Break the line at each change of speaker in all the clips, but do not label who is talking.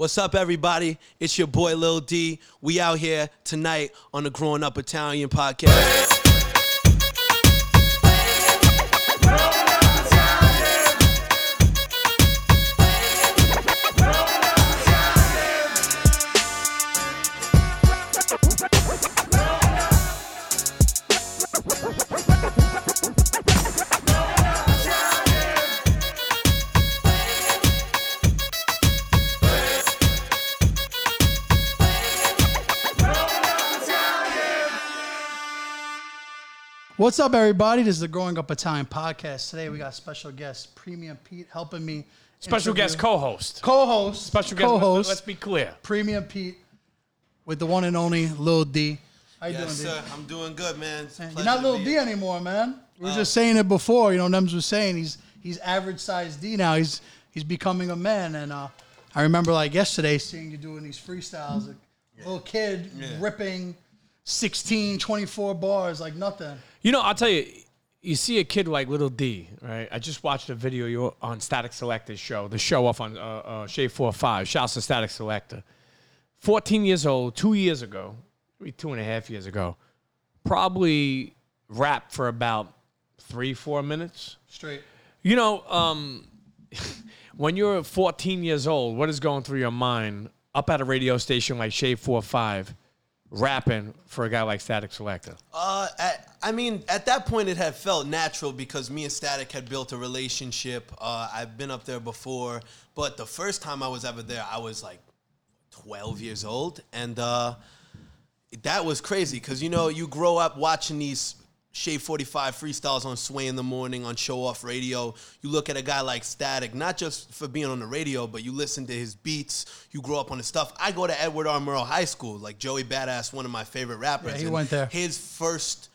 What's up, everybody? It's your boy Lil D. We out here tonight on the Growing Up Italian podcast.
What's up, everybody? This is the Growing Up Italian podcast. Today we got special guest Premium Pete helping me.
Special guest co-host.
co-host,
Special guest.
co-host.
Let's be clear.
Premium Pete with the one and only Lil D. How you
Yes,
doing,
sir. I'm doing good, man. It's a
D? You're not
to
Lil
be
D
here.
anymore, man. We were
Oh.
just saying it before. You know, Nems was saying he's he's average size D now. He's he's becoming a man, and uh, I remember like yesterday seeing you doing these freestyles. Like, Little kid
Yeah.
ripping 16, 24 bars like nothing.
You know, I'll tell you. You see a kid like Little D, right? I just watched a video you on Statik Selektah's show, the show off on uh, uh, Four Five. Shouts to Statik Selektah. Fourteen years old, two years ago, maybe two and a half years ago, probably rapped for about three, four minutes.
Straight.
You know, um, when you're 14 years old, what is going through your mind up at a radio station like Shade 45, rapping for a guy like Statik Selektah?
Uh, at, I mean, at that point, it had felt natural because me and Statik had built a relationship. Uh, I've been up there before, but the first time I was ever there, I was like 12 years old, and uh, that was crazy because you know you grow up watching these Shade 45 freestyles on Sway in the morning on Show Off Radio. You look at a guy like Statik, not just for being on the radio, but you listen to his beats. You grow up on his stuff. I go to Edward R. Murrow High School, like Joey Badass, one of my favorite rappers.
Yeah, he went there.
His first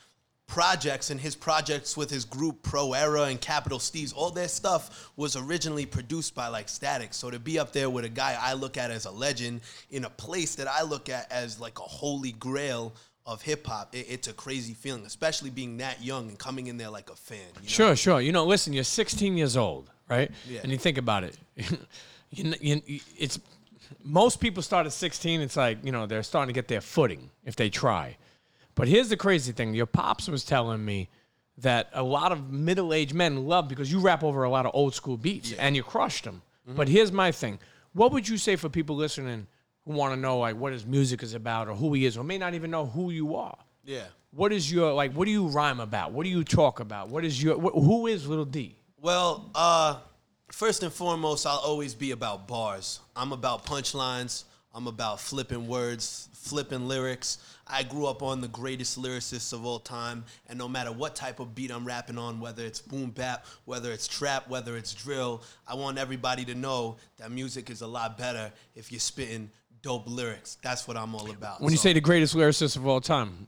projects and his projects with his group Pro Era and Capital Steez, all their stuff was originally produced by like Statik. So to be up there with a guy I look at as a legend in a place that I look at as like a holy grail of hip hop, it, it's a crazy feeling, especially being that young and coming in there like a fan. You know?
Sure, sure. You know, listen, you're 16 years old, right?
Yeah.
And you think about it. you, you, it's most people start at 16. It's like you know they're starting to get their footing if they try. But here's the crazy thing: your pops was telling me that a lot of middle-aged men love because you rap over a lot of old school beats and you crushed them. But here's my thing: what would you say for people listening who want to know like what his music is about or who he is, or may not even know who you are?
Yeah.
What is your like? What do you rhyme about? What do you talk about? What is your? Wh- who is Little D?
Well, uh, first and foremost, I'll always be about bars. I'm about punchlines. I'm about flipping words, flipping lyrics. I grew up on the greatest lyricists of all time, and no matter what type of beat I'm rapping on, whether it's boom bap, whether it's trap, whether it's drill, I want everybody to know that music is a lot better if you're spitting dope lyrics. That's what I'm all about.
When you
So-
say the greatest lyricist of all time,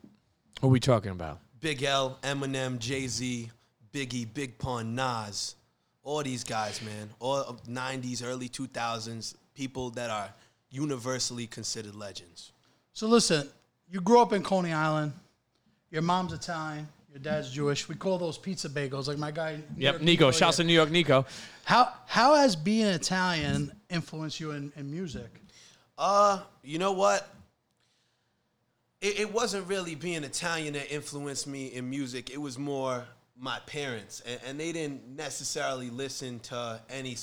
who are we talking about?
Big L, Eminem, Jay Z, Biggie, Big Pun, Nas, all these guys, man, all of 90s, early 2000s, people that are universally considered legends.
So listen, you grew up in Coney Island. Your mom's Italian. Your dad's Jewish. We call those pizza bagels, like my guy.
Yep,
York
Nico. Shouts to New York, Nico.
How how has being Italian influenced you in, in music?
Uh, you know what? It, it wasn't really being Italian that influenced me in music. It was more my parents, and, and they didn't necessarily listen to any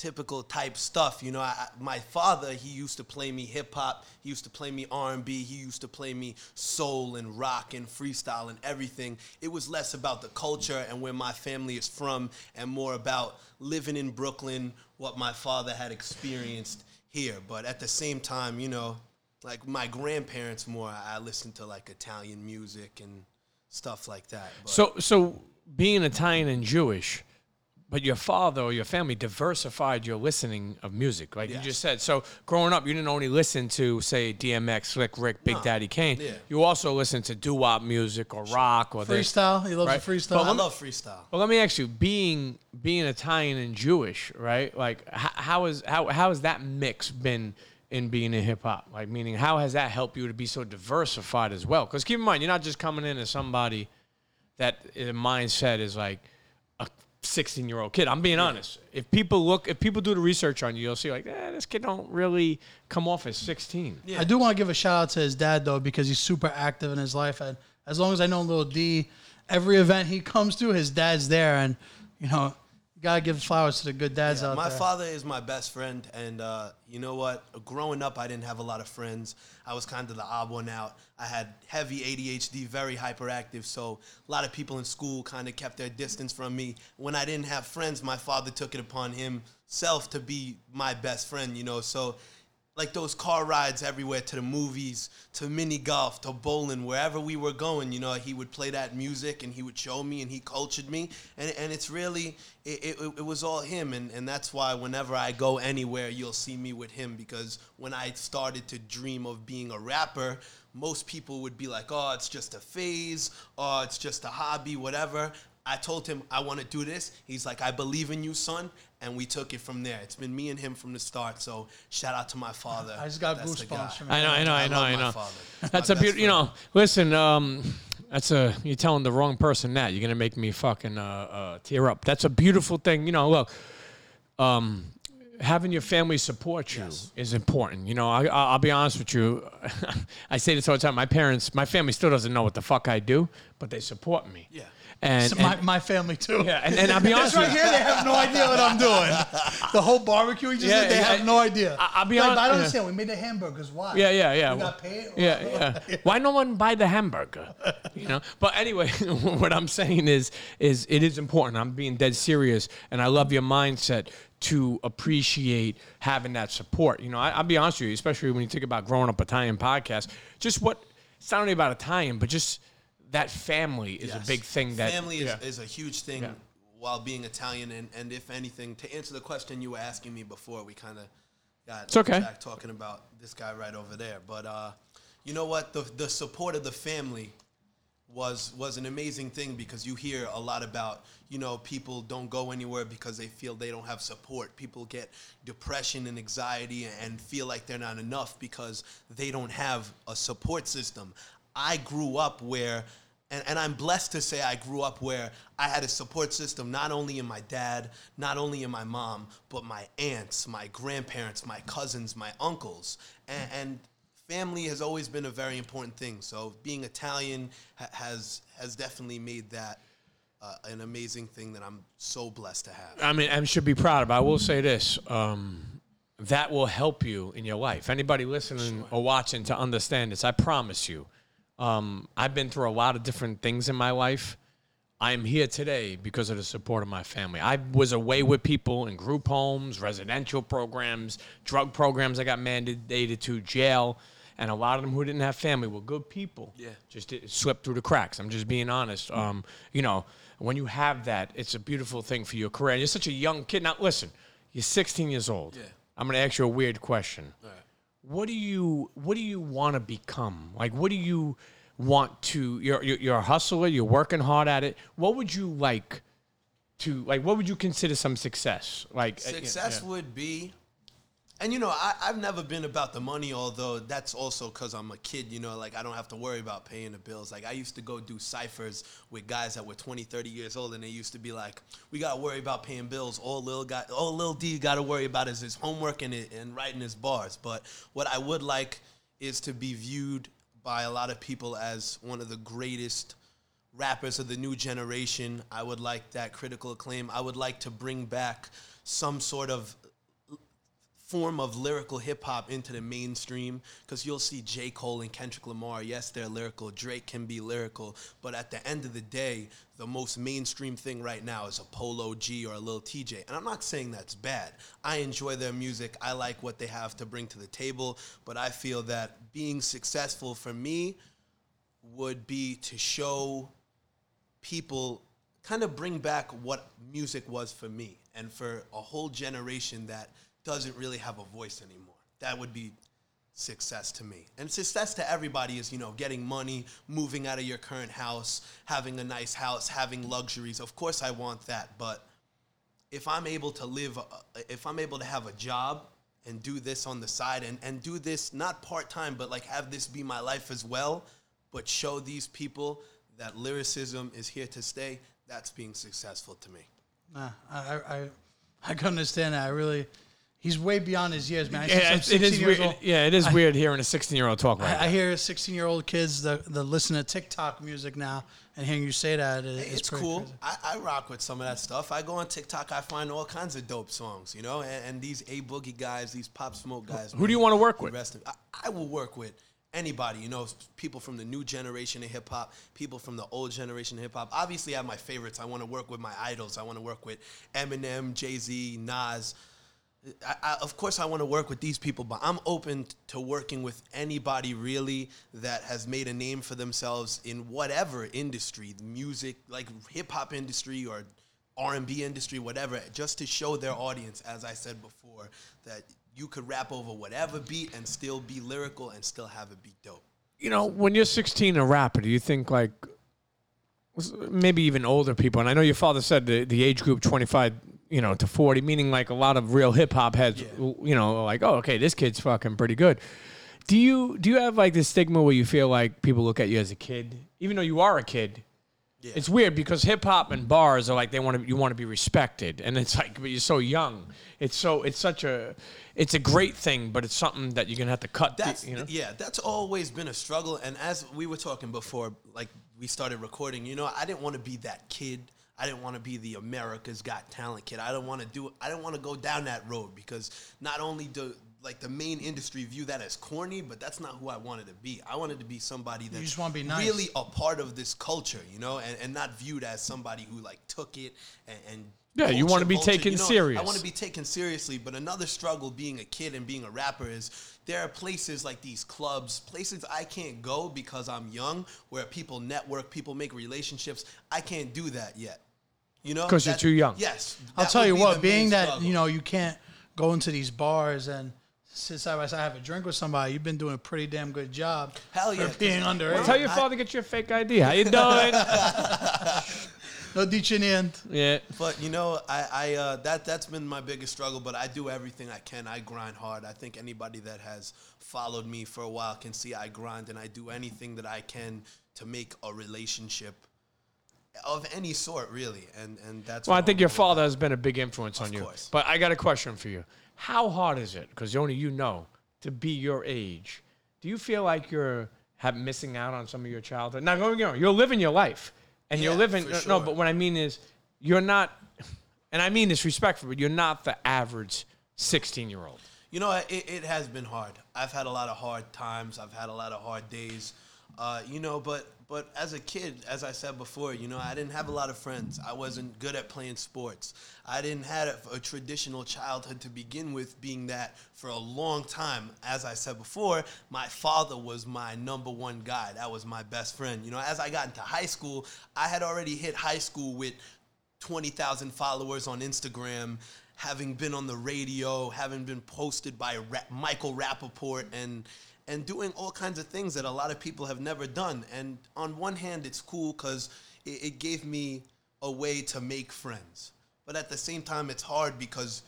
stereotypical type stuff. You know, I, my father he used to play me hip hop. He used to play me R and B. He used to play me soul and rock and freestyle and everything. It was less about the culture and where my family is from, and more about living in Brooklyn, what my father had experienced here. But at the same time, you know, like my grandparents more, I listened to like Italian music and stuff like that. But
So, so being Italian and Jewish, but your father or your family diversified your listening of music, like
Yes.
you just said. So, growing up, you didn't only listen to, say, DMX, Slick Rick, Big
No.
Daddy Kane.
Yeah.
You also listened to doo wop music or rock or this.
Freestyle. He loves
Right.
freestyle.
But
I love freestyle.
Well, let me ask you: being being Italian and Jewish, right? Like, h- how is how how has that mix been in being in hip hop? Like, meaning, how has that helped you to be so diversified as well? Because keep in mind, you're not just coming in as somebody that a mindset is like a 16 year old kid. I'm being honest. If people look, if people do the research on you, you'll see like, eh, this kid don't really come off as 16.
Yeah.
I do want to give a shout out to his dad though because he's super active in his life. And as long as I know little D, every event he comes to, his dad's there, and you know, you gotta give flowers to the good dads
Yeah,
out
my
there.
My father is my best friend, and uh, you know what? Growing up, I didn't have a lot of friends. I was kind of the odd one out. I had heavy ADHD, very hyperactive, so a lot of people in school kind of kept their distance from me. When I didn't have friends, my father took it upon himself to be my best friend. You know, so like those car rides everywhere to the movies, to mini golf, to bowling, wherever we were going, you know, he would play that music and he would show me and he cultured me. And, and it's really, it, it, it was all him. And, and that's why whenever I go anywhere, you'll see me with him because when I started to dream of being a rapper, most people would be like, oh, it's just a phase, oh, it's just a hobby, whatever. I told him I want to do this. He's like, I believe in you, son. And we took it from there. It's been me and him from the start. So shout out to my father.
I just got
That's
goosebumps from
I know, I know, I
I
know,
love
I
my
know.
father.
That's
my
a beautiful. You know, listen. Um, that's a you're telling the wrong person that. You're gonna make me fucking uh, uh, tear up. That's a beautiful thing. You know, look. Um, having your family support you
Yes.
is important. You know, I, I- I'll be honest with you. I say this all the time. My parents, my family still doesn't know what the fuck I do, but they support me.
Yeah.
And, and-
my, my family too.
yeah, and, and I'll be honest. This right
here, they have no idea what I'm doing. The whole barbecue we just
Yeah,
did, they
yeah,
have no idea.
I- I'll be
Like,
honest-
I don't
yeah.
understand. We made the hamburgers. Why?
Yeah, yeah, yeah.
We got paid.
Yeah, yeah. Why no one buy the hamburger? You know. But anyway, what I'm saying is, is it is important. I'm being dead serious, and I love your mindset to appreciate having that support. You know, I, I'll be honest with you, especially when you think about growing up Italian podcast. Just what it's not only about Italian, but just that family is
Yes.
a big thing. That
family is,
yeah.
is a huge thing
Yeah.
while being Italian. And, and if anything, to answer the question you were asking me before, we kind of got
It's okay.
back talking about this guy right over there. But uh, you know what? The the support of the family was was an amazing thing because you hear a lot about you know people don't go anywhere because they feel they don't have support people get depression and anxiety and feel like they're not enough because they don't have a support system i grew up where and, and i'm blessed to say i grew up where i had a support system not only in my dad not only in my mom but my aunts my grandparents my cousins my uncles and, and family has always been a very important thing. So being Italian ha- has has definitely made that uh, an amazing thing that I'm so blessed to have.
I mean, and should be proud of. I will say this: um, that will help you in your life. Anybody listening or watching to understand this, I promise you. Um, I've been through a lot of different things in my life. I am here today because of the support of my family. I was away with people in group homes, residential programs, drug programs. I got mandated to jail, and a lot of them who didn't have family were good people.
Yeah.
just slipped through the cracks. I'm just being honest. Um, you know, when you have that, it's a beautiful thing for your career. And you're such a young kid. Now, listen, you're 16 years old.
Yeah.
I'm going to ask you a weird question.
All right.
What do you What do you want to become? Like, what do you want to? You're you're, you're a hustler. You're working hard at it. What would you like to like? What would you consider some success? Like uh,
Success
yeah.
would be, and you know, I, I've never been about the money, although that's also because I'm a kid, you know, like I don't have to worry about paying the bills. Like I used to go do ciphers with guys that were 20, 30 years old, and they used to be like, we got to worry about paying bills. All Lil got, all Lil D got to worry about is his homework and, and writing his bars. But what I would like is to be viewed by a lot of people as one of the greatest rappers of the new generation. I would like that critical acclaim. I would like to bring back some sort of form of lyrical hip hop into the mainstream because you'll see J. Cole and Kendrick Lamar. Yes, they're lyrical. Drake can be lyrical. But at the end of the day, the most mainstream thing right now is a Polo G or a Lil Tjay. And I'm not saying that's bad. I enjoy their music. I like what they have to bring to the table. But I feel that being successful for me would be to show people kind of bring back what music was for me and for a whole generation that doesn't really have a voice anymore. That would be success to me. And success to everybody is, you know, getting money, moving out of your current house, having a nice house, having luxuries. Of course I want that, but if I'm able to live, uh, if I'm able to have a job and do this on the side and, and do this not part time, but like have this be my life as well, but show these people that lyricism is here to stay, that's being successful to me.
I, I, I, I can understand that. I really, he's way beyond his years, man.
Yeah,
some
it's, it is weird.
old-
Yeah, it is weird hearing a 16 year old talk like
I, I hear 16 year old kids that, that listen to TikTok music now, and hearing you say that is
It's
pretty
cool. I, I rock with some of that stuff. I go on TikTok, I find all kinds of dope songs, you know. And, and these A Boogie guys, these Pop Smoke guys.
Who do you wanna work with?
rest of- I, I will work with anybody, you know, people from the new generation of hip hop, people from the old generation of hip hop. Obviously, I have my favorites. I want to work with my idols. I want to work with Eminem, Jay Z, Nas. I, I, of course, I want to work with these people, but I'm open to working with anybody really that has made a name for themselves in whatever industry, music, like hip hop industry or R&B industry, whatever, just to show their audience, as I said before, that you could rap over whatever beat and still be lyrical and still have it be dope.
You know, when you're 16 a rapper, do you think like maybe even older people? And I know your father said the, the age group 25, you know, to 40, meaning like a lot of real hip hop heads, you know, like, oh, okay, this kid's fucking pretty good. Do you do you have like this stigma where you feel like people look at you as a kid, even though you are a kid?
Yeah.
It's weird because hip hop and bars are like they want to you want to be respected, and it's like but you're so young. It's so it's such a it's a great thing, but it's something that you're gonna have to cut.
That's
you know?
yeah, that's always been a struggle. And as we were talking before, like we started recording, you know, I didn't want to be that kid. I didn't want to be the America's Got Talent kid. I don't want to do. I didn't want to go down that road because not only do like the main industry view that as corny, but that's not who I wanted to be. I wanted to be somebody that you
just wanna be nice.
really a part of this culture, you know, and, and not viewed as somebody who like took it and. and
Yeah, you wanna be
vulture,
taken
you know,
serious.
I want to be taken seriously, but another struggle being a kid and being a rapper is there are places like these clubs, places I can't go because I'm young, where people network, people make relationships. I can't do that yet. You know,
'Cause you're too young.
Yes,
I'll tell you what, being that
struggle.
you know you can't go into these bars and sit side by side have a drink with somebody, you've been doing a pretty damn good job.
Hell
for
yeah, 'cause-
being
Well,
underage.
Tell your
I-
father get you a fake ID. How you doing?
No dichiniente.
yeah.
But you know, I, I uh, that that's been my biggest struggle. But I do everything I can. I grind hard. I think anybody that has followed me for a while can see I grind, and I do anything that I can to make a relationship of any sort, really. And and that's
Well, I think
I'm
your father has been a big influence on
Of
you.
course.
But I got a question for you. How hard is it? Because only you know to be your age. Do you feel like you're have missing out on some of your childhood? Now, me wrong. You're living your life, and you're living.
for
No, but what I mean is, you're not. And I mean this respectfully, but you're not the average 16 year old.
You know, it, it has been hard. I've had a lot of hard times. I've had a lot of hard days. Uh, you know, but but as a kid, as I said before, you know, I didn't have a lot of friends. I wasn't good at playing sports. I didn't have a, a traditional childhood to begin with, being that for a long time. As I said before, my father was my number one guy. That was my best friend. You know, as I got into high school, I had already hit high school with 20,000 followers on Instagram, having been on the radio, having been posted by Ra- Michael Rapaport, and and doing all kinds of things that a lot of people have never done. And on one hand, it's cool because it, it gave me a way to make friends. But at the same time, it's hard because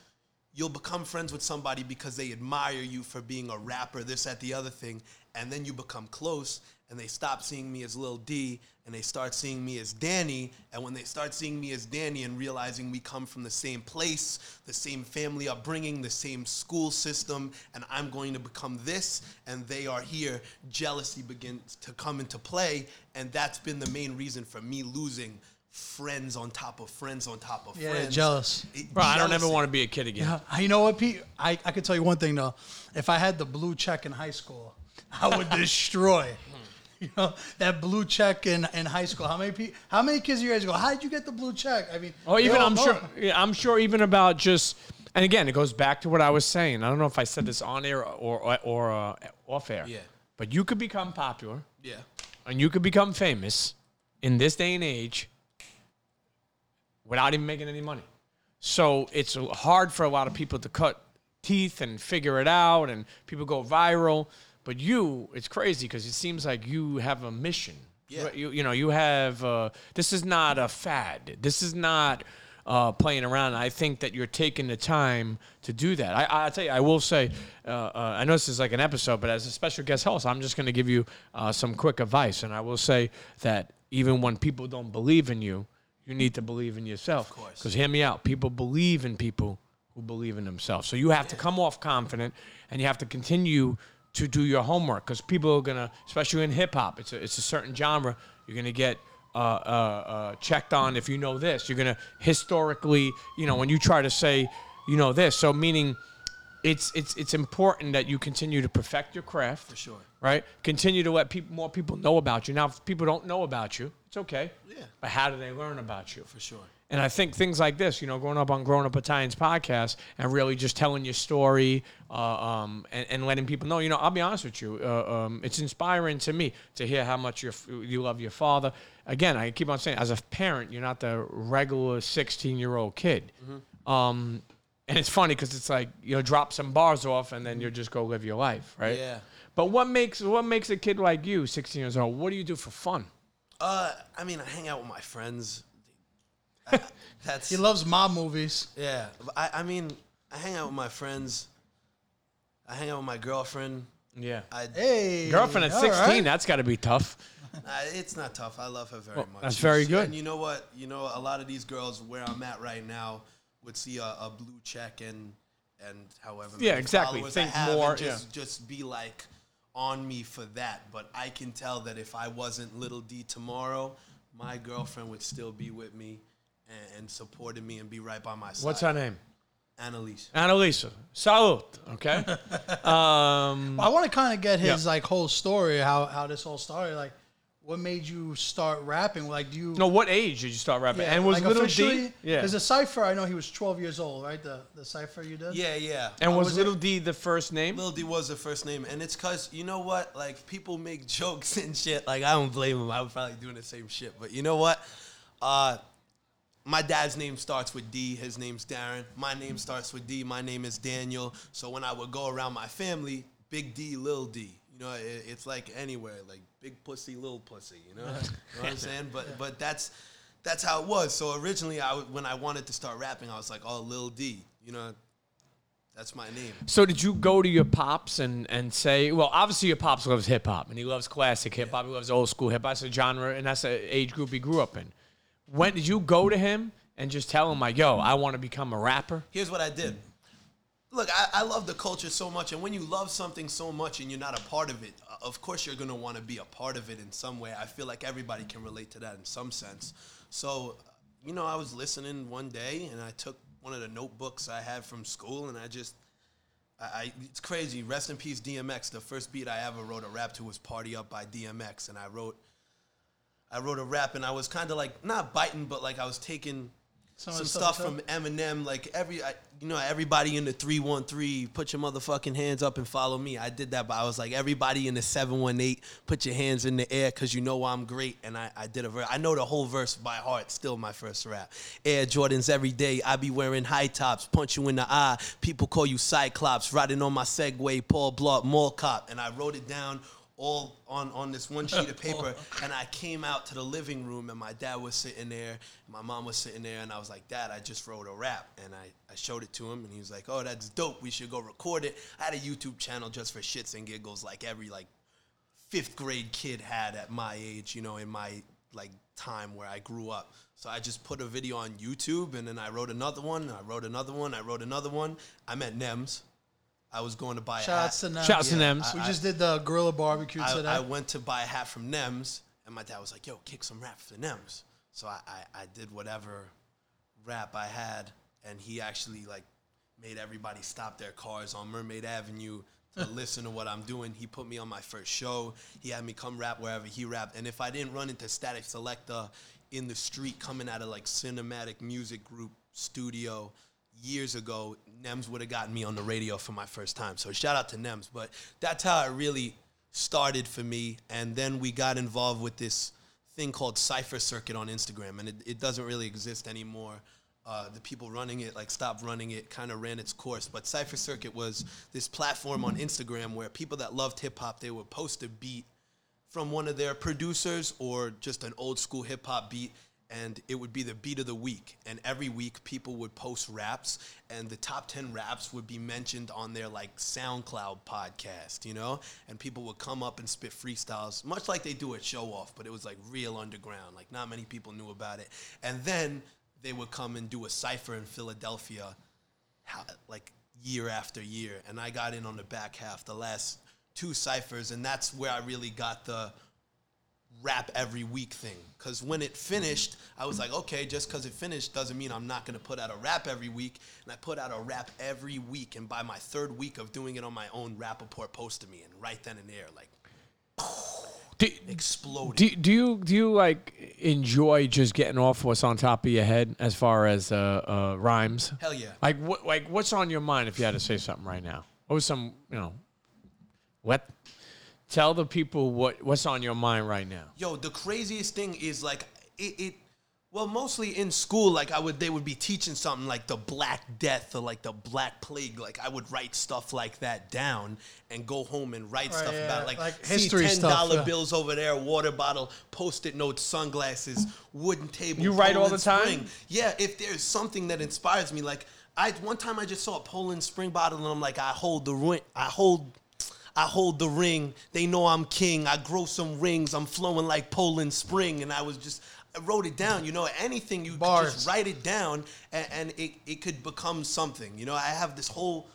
you'll become friends with somebody because they admire you for being a rapper, this, that, the other thing, and then you become close and they stop seeing me as Lil D and they start seeing me as Danny. And when they start seeing me as Danny and realizing we come from the same place, the same family upbringing, the same school system, and I'm going to become this, and they are here, jealousy begins to come into play. And that's been the main reason for me losing friends on top of friends on top of
Yeah,
friends.
jealous.
It-
Bro, I don't ever want to be a kid again.
Uh, You know what, Pete? I, I could tell you one thing though. If I had the blue check in high school, I would destroy. You know that blue check in, in high school. How many pe- How many kids your age go? How did you get the blue check? I mean, oh,
even I'm
know.
sure yeah, I'm sure even about just and again it goes back to what I was saying. I don't know if I said this on air or or, or uh, off air.
Yeah.
But you could become popular
Yeah.
and you could become famous in this day and age without even making any money. So it's hard for a lot of people to cut teeth and figure it out, and people go viral. But you, it's crazy because it seems like you have a mission.
Yeah.
You, you know, you have. Uh, this is not a fad. This is not uh, playing around. I think that you're taking the time to do that. I, I tell you, I will say. Uh, uh, I know this is like an episode, but as a special guest host, I'm just going to give you uh, some quick advice, and I will say that even when people don't believe in you, you need to believe in yourself. Of
course.
Because hear me out. People believe in people who believe in themselves. So you have to come off confident and you have to continue to do your homework because people are gonna, especially in hip hop, it's a, it's a certain genre. You're gonna get uh, uh, uh, checked on if you know this. You're gonna historically, you know, when you try to say you know this. So meaning, it's it's it's important that you continue to perfect your craft. For
sure.
Right. Continue to let people more people know about you. Now, if people don't know about you, it's okay.
Yeah.
But how do they learn about you?
For sure.
And I think things like this, you know, growing up on Growing Up Italians podcast and really just telling your story uh, um, and, and letting people know, you know, I'll be honest with you, uh, um, it's inspiring to me to hear how much you you love your father. Again, I keep on saying, as a parent, you're not the regular 16 year old kid. Um, and it's funny because it's like you know, drop some bars off and then you just go live your life, right?
Yeah.
But what makes what makes a kid like you, 16 years old? What do you do for fun?
Uh, I mean, I hang out with my friends. I- that's
He loves mob movies.
yeah. I, I mean, I hang out with my friends. I hang out with my girlfriend.
Yeah.
I,
Hey,
Girlfriend at
all
16,
right.
that's got to be tough.
Uh, it's not tough. I love her very
Well,
much.
that's very good.
And you know what? You know, a lot of these girls where I'm at right now would see a, a blue check and and however
Yeah,
many
exactly.
followers
Think
I have
more,
just,
yeah.
just be like on me for that. But I can tell that if I wasn't Little D tomorrow, my girlfriend would still be with me and, and supporting me and be right by my side.
What's her name?
Annalise.
Annalisa. Salute. Okay. um,
I want to kind of get his
Yeah.
like whole story, how how this all started. Like, what made you start rapping? Like, do you?
no, what age did you start rapping?
yeah,
and was
like
Little? D? Yeah.
Because the cipher, I know he was 12 years old, right? The the cipher you did.
Yeah, yeah.
and was,
was it-
Little D the first name?
Lil D was the first name, and it's cause you know what? Like people make jokes and shit. Like I don't blame them. I was probably doing the same shit, but you know what? Uh, my dad's name starts with D. His name's Darren. My name starts with D. My name is Daniel. So when I would go around my family, Big D, Lil D. You know, it, it's like anywhere, like big pussy, little pussy. You know, you know what I'm saying? But but that's that's how it was. So originally, I when I wanted to start rapping, I was like, oh, Lil D. You know, that's my name.
So did you go to your pops and, and say, well, obviously your pops loves hip hop and he loves classic hip hop. He loves old school hip hop. That's a genre and that's the age group he grew up in. When did you go to him and just tell him like, yo, I want to become a rapper?
here's what I did. Look, I, I love the culture so much, and when you love something so much and you're not a part of it, uh, of course you're gonna want to be a part of it in some way. I feel like everybody can relate to that in some sense. So, you know, I was listening one day, and I took one of the notebooks I had from school, and I just, I it's crazy. Rest in peace, DMX. The first beat I ever wrote a rap to was "Party Up" by DMX, and I wrote, I wrote a rap, and I was kind of like not biting, but like I was taking
Some
some, stuff
stuff
from Eminem, like every, I, you know, everybody in the three one three, put your motherfucking hands up and follow me. I did that, but I was like, everybody in the seven one eight, put your hands in the air, cause you know I'm great. And I, I did a verse. I know the whole verse by heart. Still my first rap. Air Jordans every day. I be wearing high tops, punch you in the eye. People call you Cyclops. Riding on my Segway, Paul Blart, Mall Cop, and I wrote it down all on, on this one sheet of paper and I came out to the living room and my dad was sitting there, my mom was sitting there and I was like, Dad, I just wrote a rap and I, I showed it to him and he was like, Oh, that's dope. We should go record it. I had a YouTube channel just for shits and giggles like every like fifth grade kid had at my age, you know, in my like time where I grew up. So I just put a video on YouTube and then I wrote another one, I wrote another one, I wrote another one. I met Nems. I was going to buy a
Shout
hat.
outs to them.
Shouts to
Yeah,
Nems.
We
I-
just did the gorilla barbecue
I,
today.
I went to buy a hat from Nems, and my dad was like, "Yo, kick some rap for Nems." So I, I, I did whatever rap I had, and he actually like made everybody stop their cars on Mermaid Avenue to listen to what I'm doing. He put me on my first show. He had me come rap wherever he rapped, and if I didn't run into Statik Selektah in the street coming out of like Cinematic Music Group studio years ago, Nems would have gotten me on the radio for my first time. So shout out to Nems. But that's how it really started for me. And then we got involved with this thing called Cypher Circuit on Instagram, and it, it doesn't really exist anymore. Uh, the people running it like stopped running it, kind of ran its course. But Cypher Circuit was this platform on Instagram where people that loved hip hop they would post a beat from one of their producers or just an old school hip hop beat, and it would be the beat of the week. And every week, people would post raps, and the top 10 raps would be mentioned on their like SoundCloud podcast, you know? And people would come up and spit freestyles, much like they do at Show Off, but it was like real underground. Like, not many people knew about it. And then they would come and do a cipher in Philadelphia, like year after year. And I got in on the back half, the last two ciphers, and that's where I really got the rap every week thing. Because when it finished, I was like, okay, just because it finished doesn't mean I'm not going to put out a rap every week. And I put out a rap every week. And by my third week of doing it on my own, Rapaport posted me. And right then and there, like,
Do,
exploded.
do, do you do you like enjoy just getting off what's on top of your head as far as uh, uh, rhymes?
Hell yeah.
Like what like what's on your mind if you had to say something right now? What was some you know what tell the people what what's on your mind right now.
Yo, the craziest thing is like it, it well, mostly in school, like I would they would be teaching something like the Black Death or like the Black Plague. Like I would write stuff like that down and go home and write stuff
yeah,
about it. like,
like
see
history
ten
stuff, yeah.
bills over there, water bottle, post-it notes, sunglasses, wooden table.
You write all
Poland
the time?
Spring. Yeah, if there's something that inspires me, like I one time I just saw a Poland Spring bottle and I'm like, I hold the ring, I hold. I hold the ring. They know I'm king. I grow some rings. I'm flowing like Poland Spring. And I was just, I wrote it down. You know, anything you
Bars.
just write it down and, and it, it could become something. You know, I have this whole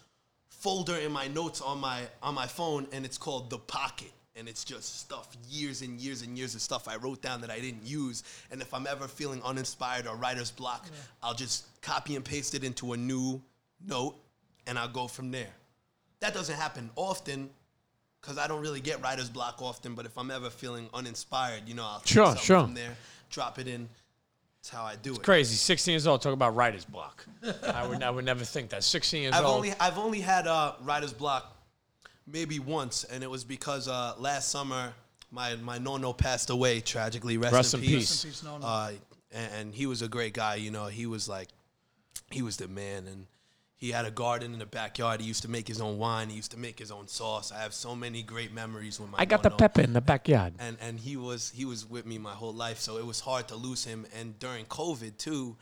folder in my notes on my on my phone and it's called the pocket and it's just stuff years and years and years of stuff I wrote down that I didn't use and if I'm ever feeling uninspired or writer's block I'll just copy and paste it into a new note and I'll go from there that doesn't happen often because I don't really get writer's block often but if I'm ever feeling uninspired you know I'll take
Sure,
something
sure.
from there drop it in that's how I do it It's
Crazy, 16 years old, talk about writer's block. I would I would never think that. 16 years
I've
old.
only I've only had uh, writer's block maybe once, and it was because uh, last summer my my nono passed away tragically. Rest,
Rest
in,
in
peace.
peace.
Rest in peace, Nono.
Uh, and, and he was a great guy. You know, he was like he was the man, and he had a garden in the backyard. He used to make his own wine. He used to make his own sauce. I have so many great memories with my.
I got the pepper in the backyard.
and and he was he was with me my whole life so it was hard to lose him and during covid too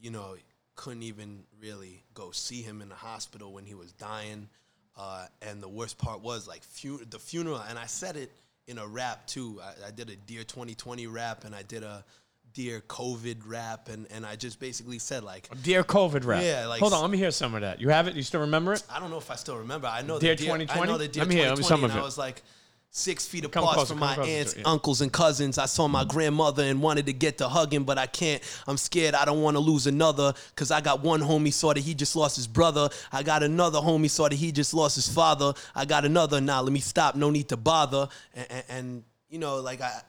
you know couldn't even really go see him in the hospital when he was dying uh, and the worst part was like fu- the funeral and i said it in a rap too I, I did a dear 2020 rap and i did a dear covid rap and, and i just basically said like
Dear COVID rap.
Yeah, like-
Hold on, let me hear some of that. You have it? You still remember it?
I don't know if I still remember. I know
Dear
the dear, I
2020?
know the dear
Let me hear
2020,
some of
and
it.
I was like six feet
Come
apart
closer,
from my
closer
aunts,
it.
uncles, and cousins. I saw my mm-hmm. grandmother and wanted to get to hugging, but I can't. I'm scared. I don't want to lose another because I got one homie saw that he just lost his brother. I got another homie saw that he just lost his father. I got another. Now let me stop. No need to bother. And, and, and you know, like I.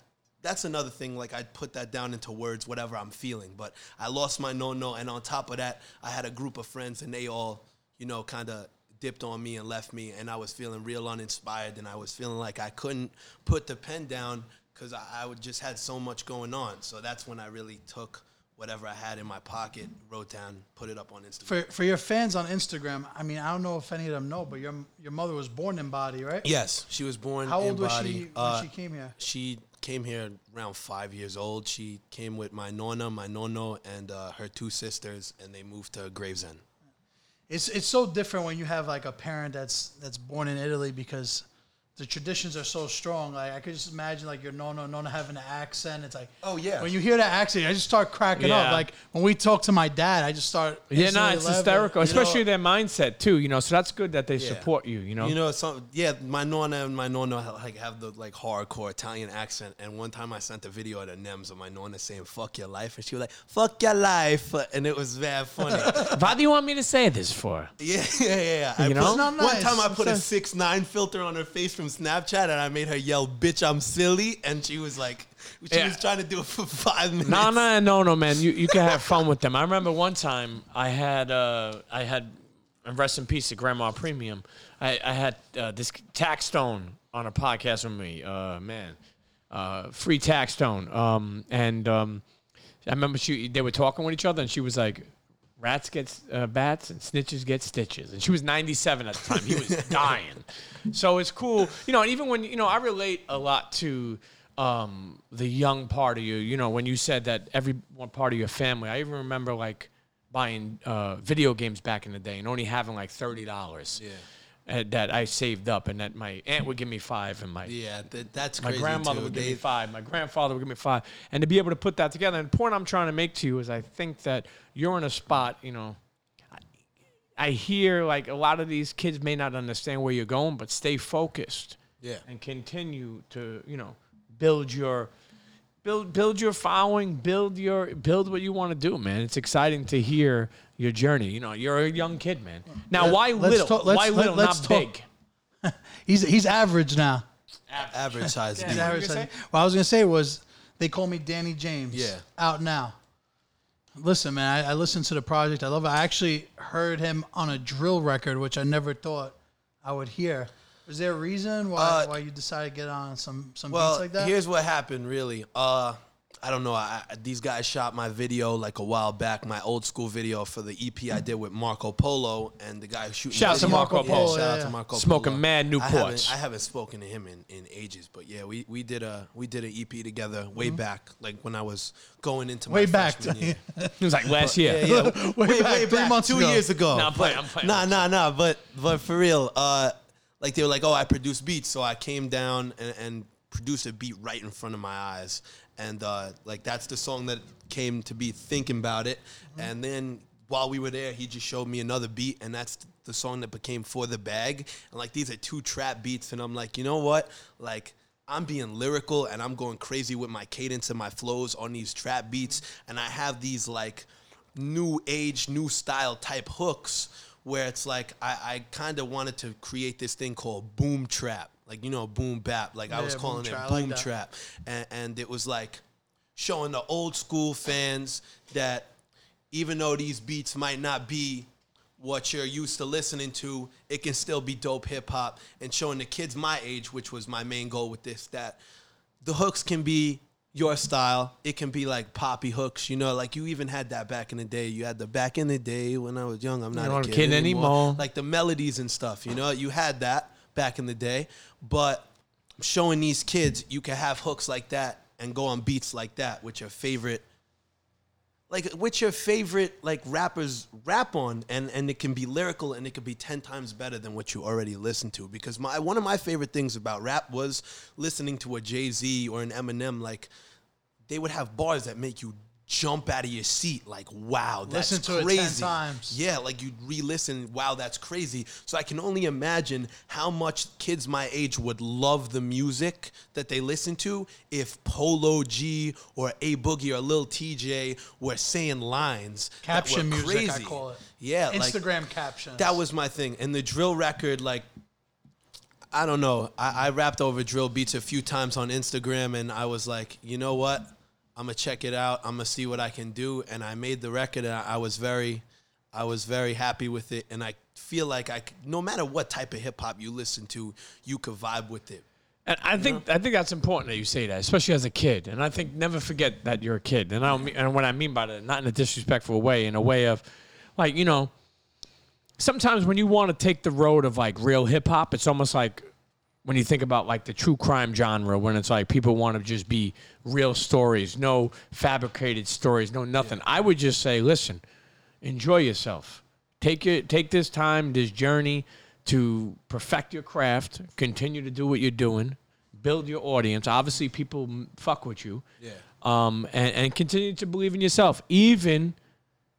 That's another thing. Like I put that down into words, whatever I'm feeling. But I lost my no no, and on top of that, I had a group of friends, and they all, you know, kind of dipped on me and left me, and I was feeling real uninspired, and I was feeling like I couldn't put the pen down because I, I would just had so much going on. So that's when I really took whatever I had in my pocket, wrote down, put it up on Instagram.
For for your fans on Instagram, I mean, I don't know if any of them know, but your your mother was born in Bari, right?
yes, she was born.
How
in
old was
Bari.
she when
Uh,
she came here?
She came here around five years old. She came with my nonna, my nono, and uh, her two sisters, and they moved to Gravesend.
It's it's so different when you have like a parent that's that's born in Italy because the traditions are so strong. Like I could just imagine like your nonna nonna having an accent. It's like
Oh, yeah.
When you hear that accent, I just start cracking up. Like when we talk to my dad, I just start.
Yeah, no, it's
laughing.
hysterical,
You
especially
know-
their mindset too. You know, so that's good that they
Yeah.
support you. You know,
You know, some yeah, my nonna and my nonna like have the like hardcore Italian accent. And one time I sent a video to Nems of my nonna saying "fuck your life," and she was like "fuck your life," and it was very funny.
why do you want me to say this for?
yeah, yeah, yeah. yeah.
You
put-
know?
It's not
One time I put a
a-
six nine filter on her face from Snapchat, and I made her yell "bitch, I'm silly," and she was like, she
Yeah.
was trying to do it for five minutes.
No, no, no, no, man. You you can have fun with them. I remember one time I had uh I had and rest in peace to Grandma Premium. I, I had uh, this Tax Stone on a podcast with me. Uh, man, uh, free Tax Stone. Um, and um, I remember she they were talking with each other, and she was like. Rats get uh, bats and snitches get stitches. And she was 97 at the time. He was dying. So it's cool. You know, and even when, you know, I relate a lot to um, the young part of you. You know, when you said that every one part of your family. I even remember like buying uh, video games back in the day and only having like thirty dollars.
Yeah.
Uh, That I saved up, and that my aunt would give me five, and my
Yeah, that, that's
my grandmother
too.
would give me five. My grandfather would give me five. And to be able to put that together, and the point I'm trying to make to you is I think that you're in a spot, you know, I, I hear like a lot of these kids may not understand where you're going, but stay focused.
Yeah.
And continue to, you know, build your build build your following, build your build what you want to do, man. It's exciting to hear your journey. You know, you're a young kid, man. Now,
Let-
why
let's
little?
talk- let's-
why little,
let's
not
talk-
big?
He's he's average now.
average size.
Yeah.
dude.
Is that-
Average
gonna
size. What I was gonna say was they call me Danny James.
Yeah.
Out now. Listen, man, I, I listened to the project. I love it. I actually heard him on a drill record, which I never thought I would hear. Was there a reason why,
Uh,
why you decided to get on some some
Well,
beats like that?
here's what happened. Really, uh, I don't know. I, I- these guys shot my video like a while back, my old school video for the EP I did with Marco Polo, and the guy who's shooting.
Shout out to
video-
Marco
yeah,
Polo.
Shout out
Yeah,
to
yeah.
Marco
Smoking
Polo.
mad
I
Newports.
haven't, I haven't spoken to him in, in ages, but yeah, we, we did a we did an EP together way back, like when I was going into my
Way back.
freshman year.
It was like last year.
Yeah, yeah.
Way
way,
back,
way
three months
two
ago.
years ago.
Nah, I'm playing, I'm playing.
Nah, nah, nah. But but for real, uh, like they were like, oh, I produce beats, so I came down and, and produced a beat right in front of my eyes, and uh, like that's the song that came to be thinking about it, and then. While we were there, he just showed me another beat, and that's the song that became "For the Bag." And like these are two trap beats, and I'm like, you know what? Like I'm being lyrical and I'm going crazy with my cadence and my flows on these trap beats. And I have these like new age, new style type hooks where it's like I, I kind of wanted to create this thing called boom trap. Like, you know, boom bap. Like I was calling.
I
it
like
boom
that.
trap. And, and it was like showing the old school fans that even though these beats might not be what you're used to listening to, it can still be dope hip hop. And showing the kids my age, which was my main goal with this, that the hooks can be your style. It can be like poppy hooks, you know, like you even had that back in the day. You had the back in the day when I was young. I'm not a kid,
kid
anymore.
anymore.
Like the melodies and stuff, you know, you had that back in the day. But showing these kids you can have hooks like that and go on beats like that with your favorite like what's your favorite like rappers rap on and and it can be lyrical and it could be 10 times better than what you already listen to. Because my one of my favorite things about rap was listening to a Jay-Z or an Eminem like they would have bars that make you jump out of your seat like wow that's
Listen to it 10
crazy
times.
yeah like you'd re-listen wow that's crazy so i can only imagine how much kids my age would love the music that they listen to if polo g or a boogie or lil tjay were saying lines that
Caption
were
music, I call it.
yeah like
Instagram captions.
that was my thing and the drill record like I don't know. I, I rapped over drill beats a few times on Instagram, and I was like, you know what? I'm gonna check it out. I'm gonna see what I can do, and I made the record. And I, was very, I was very happy with it, and I feel like I, no matter what type of hip hop you listen to, you could vibe with it.
And I think I think that's important that you say that, especially as a kid. And I think never forget that you're a kid. And I don't mean, and what I mean by that, not in a disrespectful way, in a way of, like you know, sometimes when you want to take the road of like real hip hop, it's almost like when you think about like the true crime genre, when it's like people want to just be real stories, no fabricated stories, no nothing. I would just say, listen, enjoy yourself. Take your take this time, this journey to perfect your craft, continue to do what you're doing, build your audience. Obviously, people fuck with you.
Yeah.
Um, and, and continue to believe in yourself, even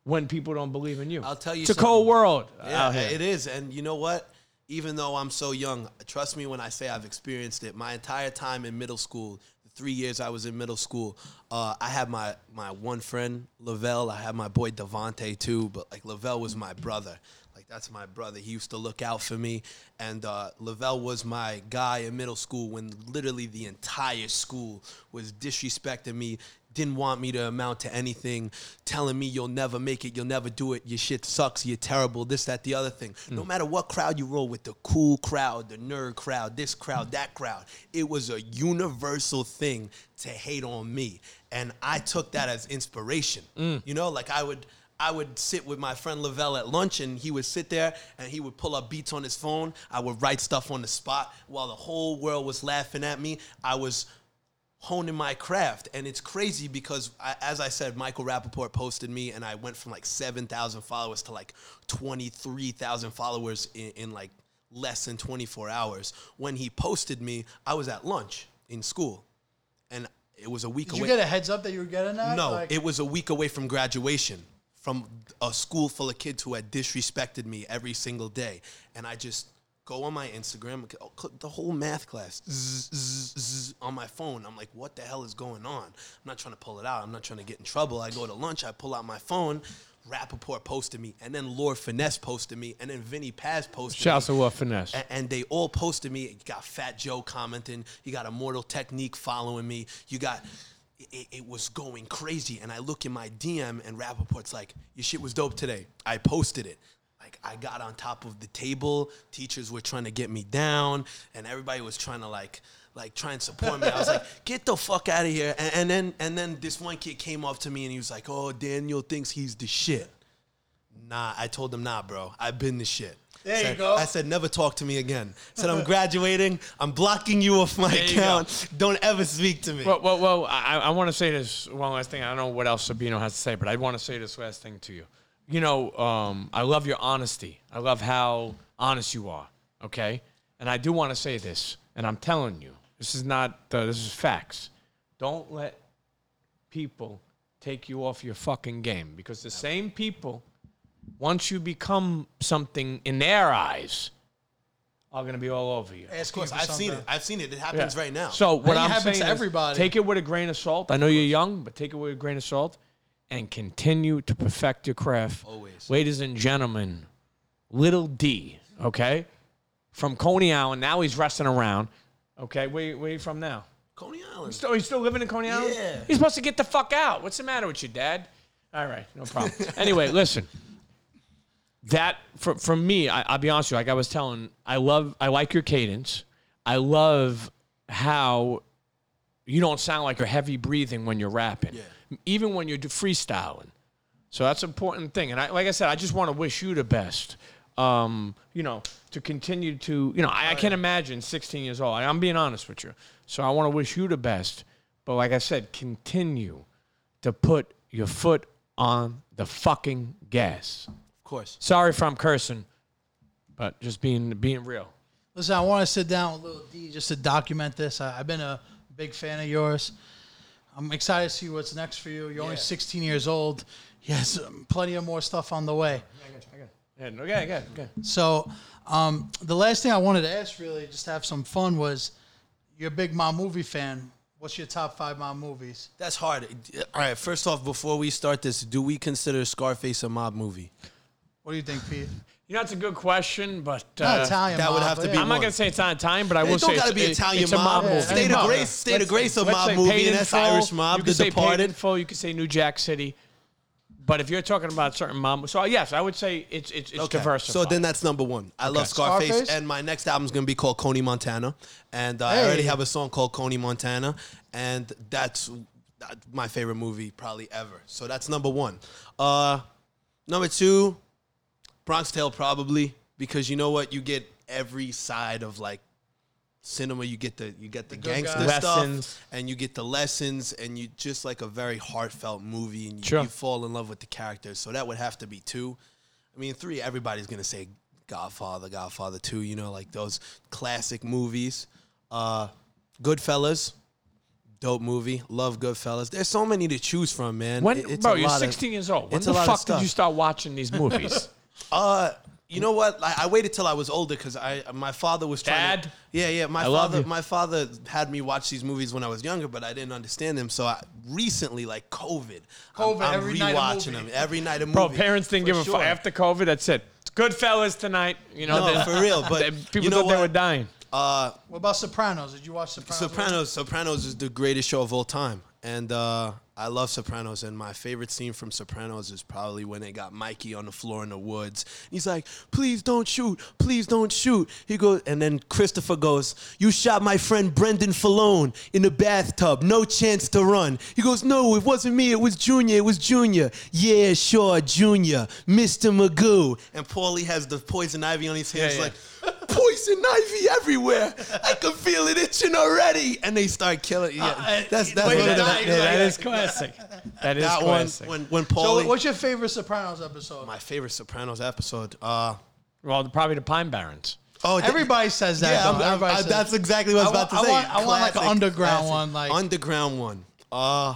when people don't believe in you.
I'll tell you
it's a cold world
Yeah, it is. And you know what? Even though I'm so young, trust me when I say I've experienced it. My entire time in middle school, the three years I was in middle school, uh, I had my my one friend Lavelle. I had my boy Devonte too, but like Lavelle was my brother. Like that's my brother. He used to look out for me, and uh, Lavelle was my guy in middle school when literally the entire school was disrespecting me, didn't want me to amount to anything, telling me you'll never make it, you'll never do it, your shit sucks, you're terrible, this, that, the other thing. Mm. No matter what crowd you roll with, the cool crowd, the nerd crowd, this crowd, mm. that crowd, it was a universal thing to hate on me. And I took that as inspiration. Mm. You know, like I would I would sit with my friend Lavelle at lunch and he would sit there and he would pull up beats on his phone. I would write stuff on the spot while the whole world was laughing at me. I was honing my craft. And it's crazy because, I, as I said, Michael Rapaport posted me, and I went from like 7,000 followers to like 23,000 followers in, in like less than 24 hours. When he posted me, I was at lunch in school. And it was a week
Did you get a heads up that you were getting that?
No,
Like-
it was a week away from graduation from a school full of kids who had disrespected me every single day. And I just go on my Instagram, oh, the whole math class zzz, zzz, zzz, on my phone. I'm like, what the hell is going on? I'm not trying to pull it out. I'm not trying to get in trouble. I go to lunch, I pull out my phone. Rapaport posted me, and then Lord Finesse posted me, and then Vinnie Paz posted
Shouts
me.
to Lord Finesse.
A- and they all posted me. You got Fat Joe commenting. You got Immortal Technique following me. You got. It, it was going crazy, and I look in my DM, and Rapaport's like, "Your shit was dope today." I posted it. Like I got on top of the table. Teachers were trying to get me down, and everybody was trying to like, like try and support me. I was like, "Get the fuck out of here!" And, and then, and then this one kid came up to me, and he was like, "Oh, Daniel thinks he's the shit." Nah, I told him, nah, bro. I've been the shit.
There you go.
I said, never talk to me again. Said, I'm graduating. I'm blocking you off my
There
account. Don't ever speak to me.
Well, well, well I, I want to say this one last thing. I don't know what else Sabino has to say, but I want to say this last thing to you. You know, um, I love your honesty. I love how honest you are. Okay, and I do want to say this, and I'm telling you, this is not uh, this is facts. Don't let people take you off your fucking game because the same people, once you become something in their eyes, are going to be all over you.
Asking
of course, I've seen it. I've seen it. It happens right now.
So what
it
I'm
happens
saying
to
is
everybody.
take it with a grain of salt. I know you're young, but take it with a grain of salt and continue to perfect your craft.
Always.
Ladies and gentlemen, Little D, okay? From Coney Island. Now he's resting around. Okay, where, where you from now?
Coney Island.
Still, he's still living in Coney Island?
Yeah.
He's supposed to get the fuck out. What's the matter with you, Dad? All right, no problem. anyway, listen. That for for me, I, I'll be honest with you. Like I was telling, I love, I like your cadence. I love how you don't sound like you're heavy breathing when you're rapping, even when you're freestyling. So that's an important thing. And I, like I said, I just want to wish you the best. Um, you know, to continue to, you know, I, I can't imagine 16 years old. I, I'm being honest with you. So I want to wish you the best. But like I said, continue to put your foot on the fucking gas.
Of course.
Sorry if I'm cursing, but just being being real.
Listen, I want to sit down with Little D just to document this. I, I've been a big fan of yours. I'm excited to see what's next for you. You're only 16 years old. Yes, um, plenty of more stuff on the way.
Yeah, no, yeah, yeah, yeah.
So, um, the last thing I wanted to ask, really, just to have some fun, was you're a big mom movie fan. What's your top five mom movies?
That's hard. All right. First off, before we start this, do we consider Scarface a mob movie?
What do you think, Pete?
You know, it's a good question, but
Not
uh,
Italian.
that would
mob,
have to
but
be.
I'm not
one.
gonna say it's not Italian, but I will
It
say
don't gotta
it's,
be
it-
Italian
it's a
mob.
mob movie.
State of. Grace, State of
Let's-
Grace, a
let's
mob
say
movie,
Paid
and that's
Full.
Irish mob.
You
The
could say Paid
Departed.
in Full. You could say New Jack City. But if you're talking about certain mob, so yes, I would say it's it's, it's
Okay.
diversified.
So then that's number one. I love Scarface,
Scarface?
and my next album's gonna be called Coney Montana, and uh, I
Hey.
already have a song called Coney Montana, and that's uh, my favorite movie probably ever. So that's number one. Uh, number two, Bronx Tale probably because you know what, you get every side of like cinema. You get the you get the,
good
gangster
guys.
Lessons.
stuff, and you get the lessons, and you just like a very heartfelt movie, and you,
Sure.
you fall in love with the characters. So that would have to be two. I mean, three. Everybody's gonna say Godfather, Godfather Two. You know, like those classic movies. Uh, Goodfellas, dope movie. Love Goodfellas. There's so many to choose from, man.
when,
It- it's
bro,
a
you're
lot of-
16 years old. When the
a lot of
fuck did you start watching these movies?
Uh, you know what? I, I waited till I was older because I my father was trying. To,
Dad?
yeah, yeah. My
I love
father,
you.
my father had me watch these movies when I was younger, but I didn't understand them. So I, recently, like COVID,
COVID,
I'm, I'm
every night a
rewatching
movie.
them every night a movie.
Bro, parents didn't
For
give a
sure.
fuck. After COVID, that's it. Goodfellas tonight. You know,
No,
they-
for real. But
people
you know
thought they
what?
were dying.
Uh,
What about Sopranos? Did you watch Sopranos?
Sopranos. Sopranos is the greatest show of all time, and uh, I love Sopranos. And my favorite scene from Sopranos is probably when they got Mikey on the floor in the woods. He's like, "Please don't shoot, please don't shoot." He goes, and then Christopher goes, "You shot my friend Brendan Filone in the bathtub. No chance to run." He goes, "No, it wasn't me. It was Junior. It was Junior. Yeah, sure, Junior, Mr. Magoo." And Paulie has the poison ivy on his hands,
Yeah, yeah.
like. Poison ivy everywhere. I can feel it itching already. And they start killing. Yeah,
Uh,
that's that's
wait,
one of the,
that-
Yeah, that is classic. That is
that one
classic.
when when
So, what's your favorite Sopranos episode?
my favorite Sopranos episode? Uh,
well, probably the Pine Barrens.
oh, th-
Everybody says that.
Yeah. I'm- I'm-
Everybody
I-
says-
that's exactly what I was
I
about
want-
to
I
say.
want- I want like an underground one, like-
underground one. Uh,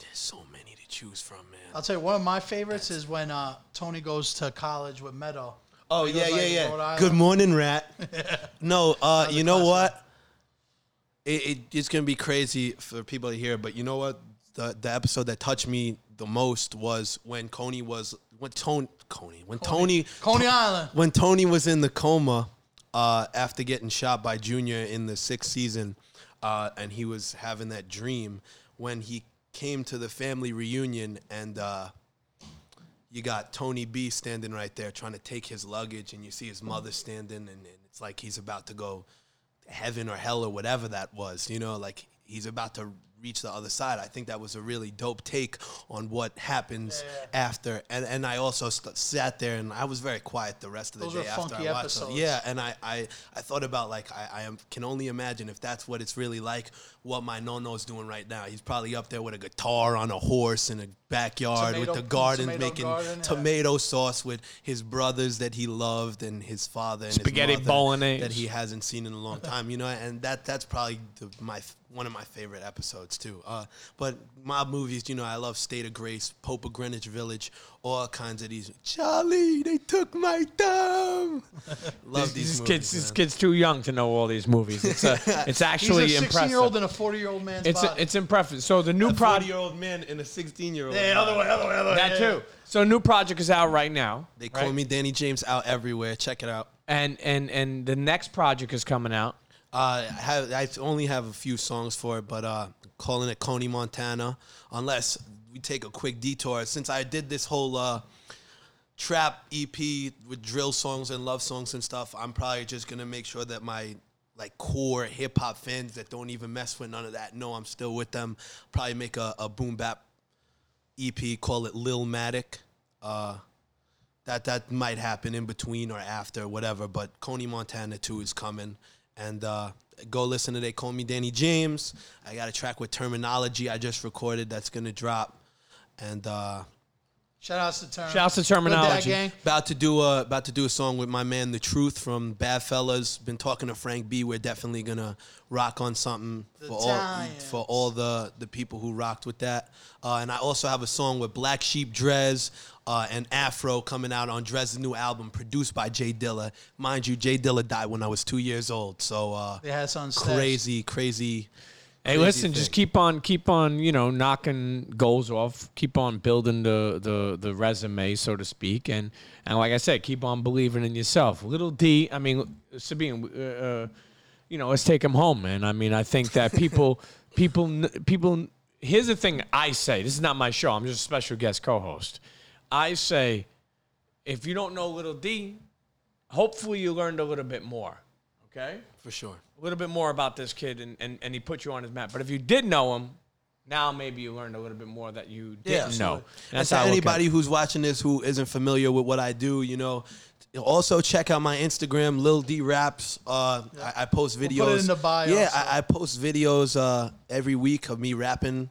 there's so many to choose from, man.
I'll tell you, one of my favorites is when uh, Tony goes to college with Meadow.
Oh yeah, yeah, yeah. Good morning, rat. no, uh, you know what? It, it, it's gonna be crazy for people to hear, but you know what? The the episode that touched me the most was when Coney was when Tony Coney when Tony
Coney Island.
when Tony was in the coma uh, after getting shot by Junior in the sixth season, uh, and he was having that dream when he came to the family reunion and. Uh, you got Tony B standing right there trying to take his luggage, and you see his mother standing, and, and it's like he's about to go to heaven or hell or whatever that was, you know, like he's about to reach the other side. I think that was a really dope take on what happens after. And and I also st- sat there and I was very quiet the rest of the
Those
day after
funky
I watched it.
episodes.
Yeah, and I, I, I thought about like I, I am, can only imagine if that's what it's really like what my nono's doing right now. He's probably up there with a guitar on a horse in a backyard
Tomato-
with the garden making
garden, yeah.
tomato sauce with his brothers that he loved and his father and
Spaghetti
his
bolognese.
that he hasn't seen in a long time. You know, and that that's probably the, my one of my favorite episodes too. Uh, but mob movies, you know, I love State of Grace, Pope of Greenwich Village, all kinds of these. Charlie, they took my thumb. love these,
These
movies,
kids, this
man.
kid's too young to know all these movies. It's a, it's actually
He's a 16 year old
impressive.
in a 40 year old man's
It's
body.
it's impressive. So the new
A
project
forty-year-old man and a sixteen-year-old.
yeah, other way, other way, other way.
that too. So a new project is out right now.
They call
right?
me Danny James out everywhere. Check it out.
and and and the next project is coming out.
Uh, I, have, I only have a few songs for it, but uh, calling it Coney Montana. Unless we take a quick detour, since I did this whole uh, trap EP with drill songs and love songs and stuff, I'm probably just gonna make sure that my like core hip hop fans that don't even mess with none of that know I'm still with them. Probably make a, a boom bap EP, call it Lil Matic. Uh, that that might happen in between or after, whatever. But Coney Montana 2 is coming. And uh, go listen to They Call Me Danny James. I got a track with Terminology I just recorded that's going to drop. And uh,
Shout outs to Term.
Shouts to
Good Dad
Terminology.
About to do a about to do a song with my man The Truth from Bad Fellas. Been talking to Frank B. We're definitely gonna rock on something
The
for all for all the the people who rocked with that. Uh, and I also have a song with Black Sheep Dres uh, and Afro coming out on Dres's new album, produced by J Dilla. Mind you, J Dilla died when I was two years old. So uh,
They had some
crazy, crazy.
Hey,
crazy
listen, just keep on, keep on, you know, knocking goals off. Keep on building the the the resume, so to speak, and and like I said, keep on believing in yourself. Little D, I mean, Sabine, uh, uh, you know, let's take him home, man. I mean, I think that people, people, people. Here's the thing I say. This is not my show. I'm just a special guest co-host. I say, if you don't know Little D, hopefully you learned a little bit more. Okay
for sure.
a little bit more about this kid and, and, and he put you on his map. But if you did know him, now maybe you learned a little bit more that you didn't know.
And
That's
to
how I look
anybody who's watching this who isn't familiar with what I do, you know, also check out my Instagram, Lil D Raps. Uh, I, I post videos.
put it in the bio,
Yeah,
so-
I, I post videos uh, every week of me rapping.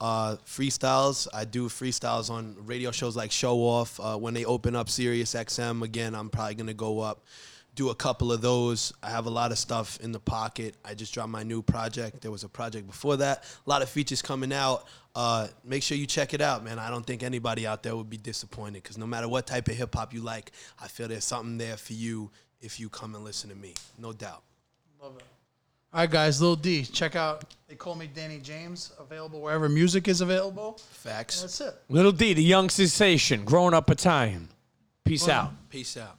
Uh, freestyles. I do freestyles on radio shows like Show Off. Uh, when they open up Sirius XM again, I'm probably gonna go up, do a couple of those. I have a lot of stuff in the pocket. I just dropped my new project. There was a project before that. A lot of features coming out. Uh, make sure you check it out, man. I don't think anybody out there would be disappointed because no matter what type of hip hop you like, I feel there's something there for you if you come and listen to me. No doubt.
Love it. All right, guys. Little D. Check out. They call me Danny James. Available wherever music is available.
Facts.
That's it.
Little D, the young sensation, growing up Italian. Peace out.
Peace out.